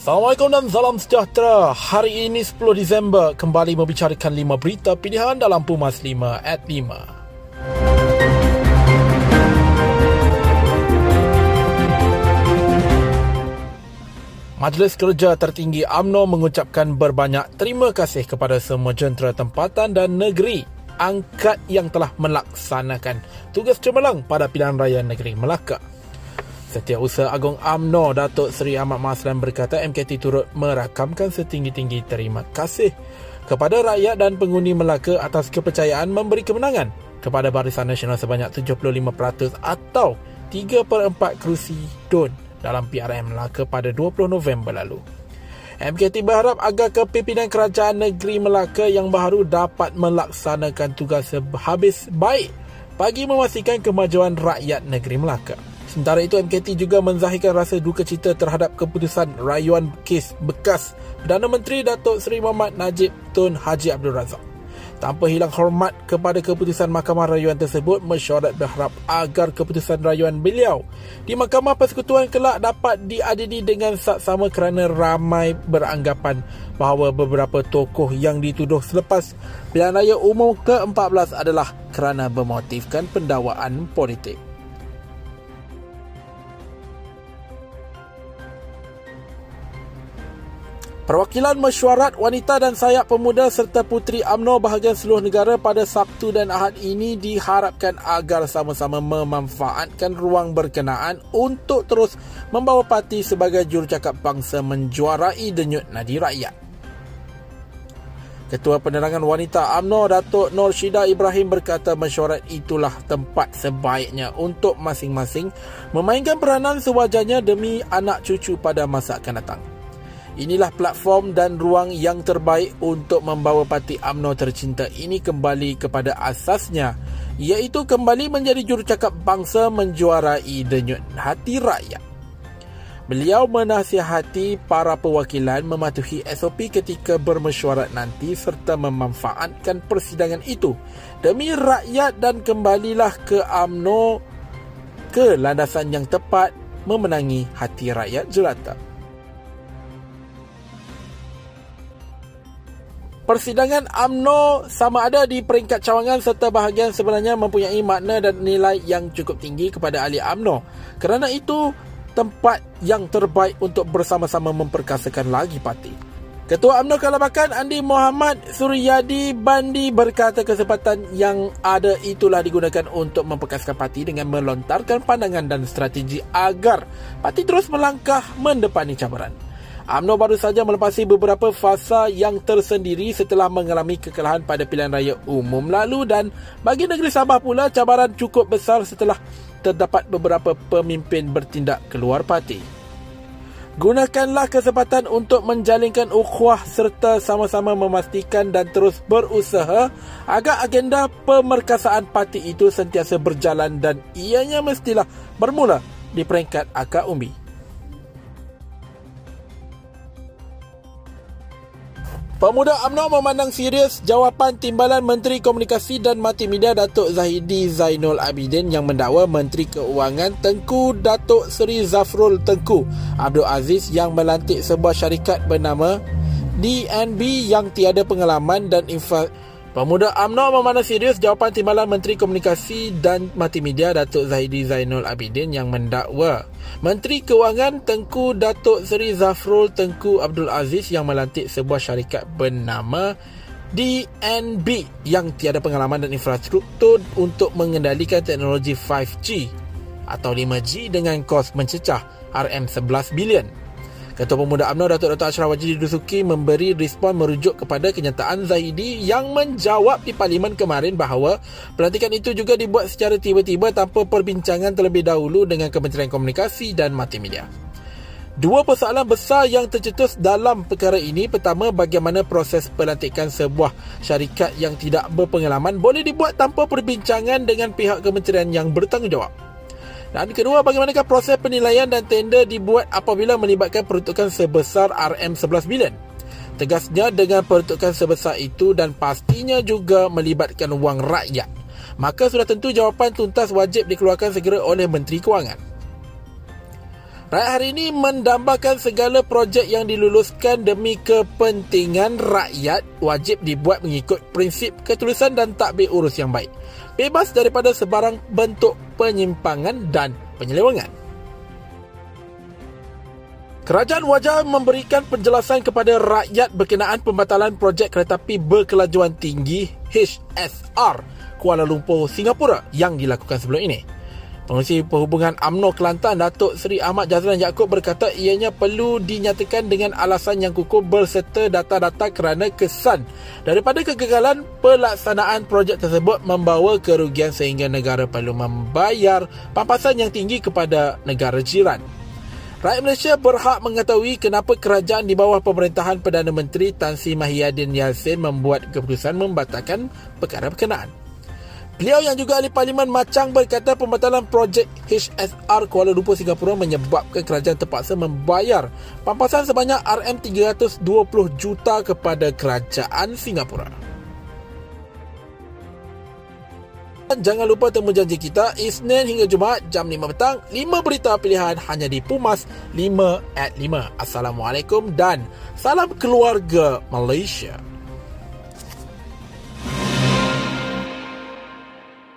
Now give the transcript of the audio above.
Assalamualaikum dan salam sejahtera. Hari ini 10 Disember kembali membicarakan 5 berita pilihan dalam Pumas 5 at 5. Majlis Kerja Tertinggi AMNO mengucapkan berbanyak terima kasih kepada semua jentera tempatan dan negeri angkat yang telah melaksanakan tugas cemerlang pada pilihan raya negeri Melaka. Setiausaha Agung AMNO Datuk Seri Ahmad Maslan berkata MKT turut merakamkan setinggi-tinggi terima kasih kepada rakyat dan pengundi Melaka atas kepercayaan memberi kemenangan kepada Barisan Nasional sebanyak 75% atau 3 per 4 kerusi DUN dalam PRM Melaka pada 20 November lalu. MKT berharap agar kepimpinan kerajaan negeri Melaka yang baru dapat melaksanakan tugas sehabis baik bagi memastikan kemajuan rakyat negeri Melaka. Sementara itu, MKT juga menzahirkan rasa duka cita terhadap keputusan rayuan kes bekas Perdana Menteri Datuk Seri Muhammad Najib Tun Haji Abdul Razak. Tanpa hilang hormat kepada keputusan Mahkamah Rayuan tersebut, mesyuarat berharap agar keputusan rayuan beliau di Mahkamah Persekutuan kelak dapat diadili dengan saksama kerana ramai beranggapan bahawa beberapa tokoh yang dituduh selepas pilihan raya umum ke-14 adalah kerana bermotifkan pendakwaan politik. Perwakilan mesyuarat wanita dan sayap pemuda serta puteri AMNO bahagian seluruh negara pada Sabtu dan Ahad ini diharapkan agar sama-sama memanfaatkan ruang berkenaan untuk terus membawa parti sebagai jurucakap bangsa menjuarai denyut nadi rakyat. Ketua Penerangan Wanita AMNO Datuk Nur Shida Ibrahim berkata mesyuarat itulah tempat sebaiknya untuk masing-masing memainkan peranan sewajarnya demi anak cucu pada masa akan datang. Inilah platform dan ruang yang terbaik untuk membawa parti AMNO tercinta ini kembali kepada asasnya iaitu kembali menjadi jurucakap bangsa menjuarai denyut hati rakyat. Beliau menasihati para perwakilan mematuhi SOP ketika bermesyuarat nanti serta memanfaatkan persidangan itu demi rakyat dan kembalilah ke AMNO ke landasan yang tepat memenangi hati rakyat jelata. Persidangan AMNO sama ada di peringkat cawangan serta bahagian sebenarnya mempunyai makna dan nilai yang cukup tinggi kepada ahli AMNO. Kerana itu, tempat yang terbaik untuk bersama-sama memperkasakan lagi parti. Ketua AMNO Kalabakan Andi Muhammad Suryadi Bandi berkata kesempatan yang ada itulah digunakan untuk memperkasakan parti dengan melontarkan pandangan dan strategi agar parti terus melangkah mendepani cabaran. UMNO baru saja melepasi beberapa fasa yang tersendiri setelah mengalami kekalahan pada pilihan raya umum lalu dan bagi negeri Sabah pula cabaran cukup besar setelah terdapat beberapa pemimpin bertindak keluar parti. Gunakanlah kesempatan untuk menjalinkan ukhuwah serta sama-sama memastikan dan terus berusaha agar agenda pemerkasaan parti itu sentiasa berjalan dan ianya mestilah bermula di peringkat akar umbi. Pemuda UMNO memandang serius jawapan Timbalan Menteri Komunikasi dan Multimedia Datuk Zahidi Zainul Abidin yang mendakwa Menteri Keuangan Tengku Datuk Seri Zafrul Tengku Abdul Aziz yang melantik sebuah syarikat bernama DNB yang tiada pengalaman dan infra Pemuda UMNO memandang serius jawapan Timbalan Menteri Komunikasi dan Multimedia Datuk Zahidi Zainul Abidin yang mendakwa Menteri Kewangan Tengku Datuk Seri Zafrul Tengku Abdul Aziz yang melantik sebuah syarikat bernama DNB yang tiada pengalaman dan infrastruktur untuk mengendalikan teknologi 5G atau 5G dengan kos mencecah RM11 bilion. Ketua Pemuda UMNO Datuk Datuk Ashraf Wajid Dusuki memberi respon merujuk kepada kenyataan Zahidi yang menjawab di parlimen kemarin bahawa pelantikan itu juga dibuat secara tiba-tiba tanpa perbincangan terlebih dahulu dengan Kementerian Komunikasi dan Multimedia. Dua persoalan besar yang tercetus dalam perkara ini Pertama, bagaimana proses pelantikan sebuah syarikat yang tidak berpengalaman Boleh dibuat tanpa perbincangan dengan pihak kementerian yang bertanggungjawab dan kedua, bagaimanakah proses penilaian dan tender dibuat apabila melibatkan peruntukan sebesar RM11 bilion? Tegasnya dengan peruntukan sebesar itu dan pastinya juga melibatkan wang rakyat. Maka sudah tentu jawapan tuntas wajib dikeluarkan segera oleh Menteri Kewangan. Rakyat hari ini mendambakan segala projek yang diluluskan demi kepentingan rakyat wajib dibuat mengikut prinsip ketulisan dan takbir urus yang baik. Bebas daripada sebarang bentuk penyimpangan dan penyelewengan. Kerajaan wajar memberikan penjelasan kepada rakyat berkenaan pembatalan projek kereta api berkelajuan tinggi HSR Kuala Lumpur, Singapura yang dilakukan sebelum ini. Pengurusi Perhubungan AMNO Kelantan Datuk Seri Ahmad Jazlan Yaakob berkata ianya perlu dinyatakan dengan alasan yang kukuh berserta data-data kerana kesan daripada kegagalan pelaksanaan projek tersebut membawa kerugian sehingga negara perlu membayar pampasan yang tinggi kepada negara jiran. Rakyat Malaysia berhak mengetahui kenapa kerajaan di bawah pemerintahan Perdana Menteri Tan Sri Mahyadin Yassin membuat keputusan membatalkan perkara berkenaan. Beliau yang juga ahli parlimen Macang berkata pembatalan projek HSR Kuala Lumpur Singapura menyebabkan kerajaan terpaksa membayar pampasan sebanyak RM320 juta kepada kerajaan Singapura. Jangan lupa temu janji kita Isnin hingga Jumaat jam 5 petang. 5 berita pilihan hanya di Pumas 5 at 5 Assalamualaikum dan salam keluarga Malaysia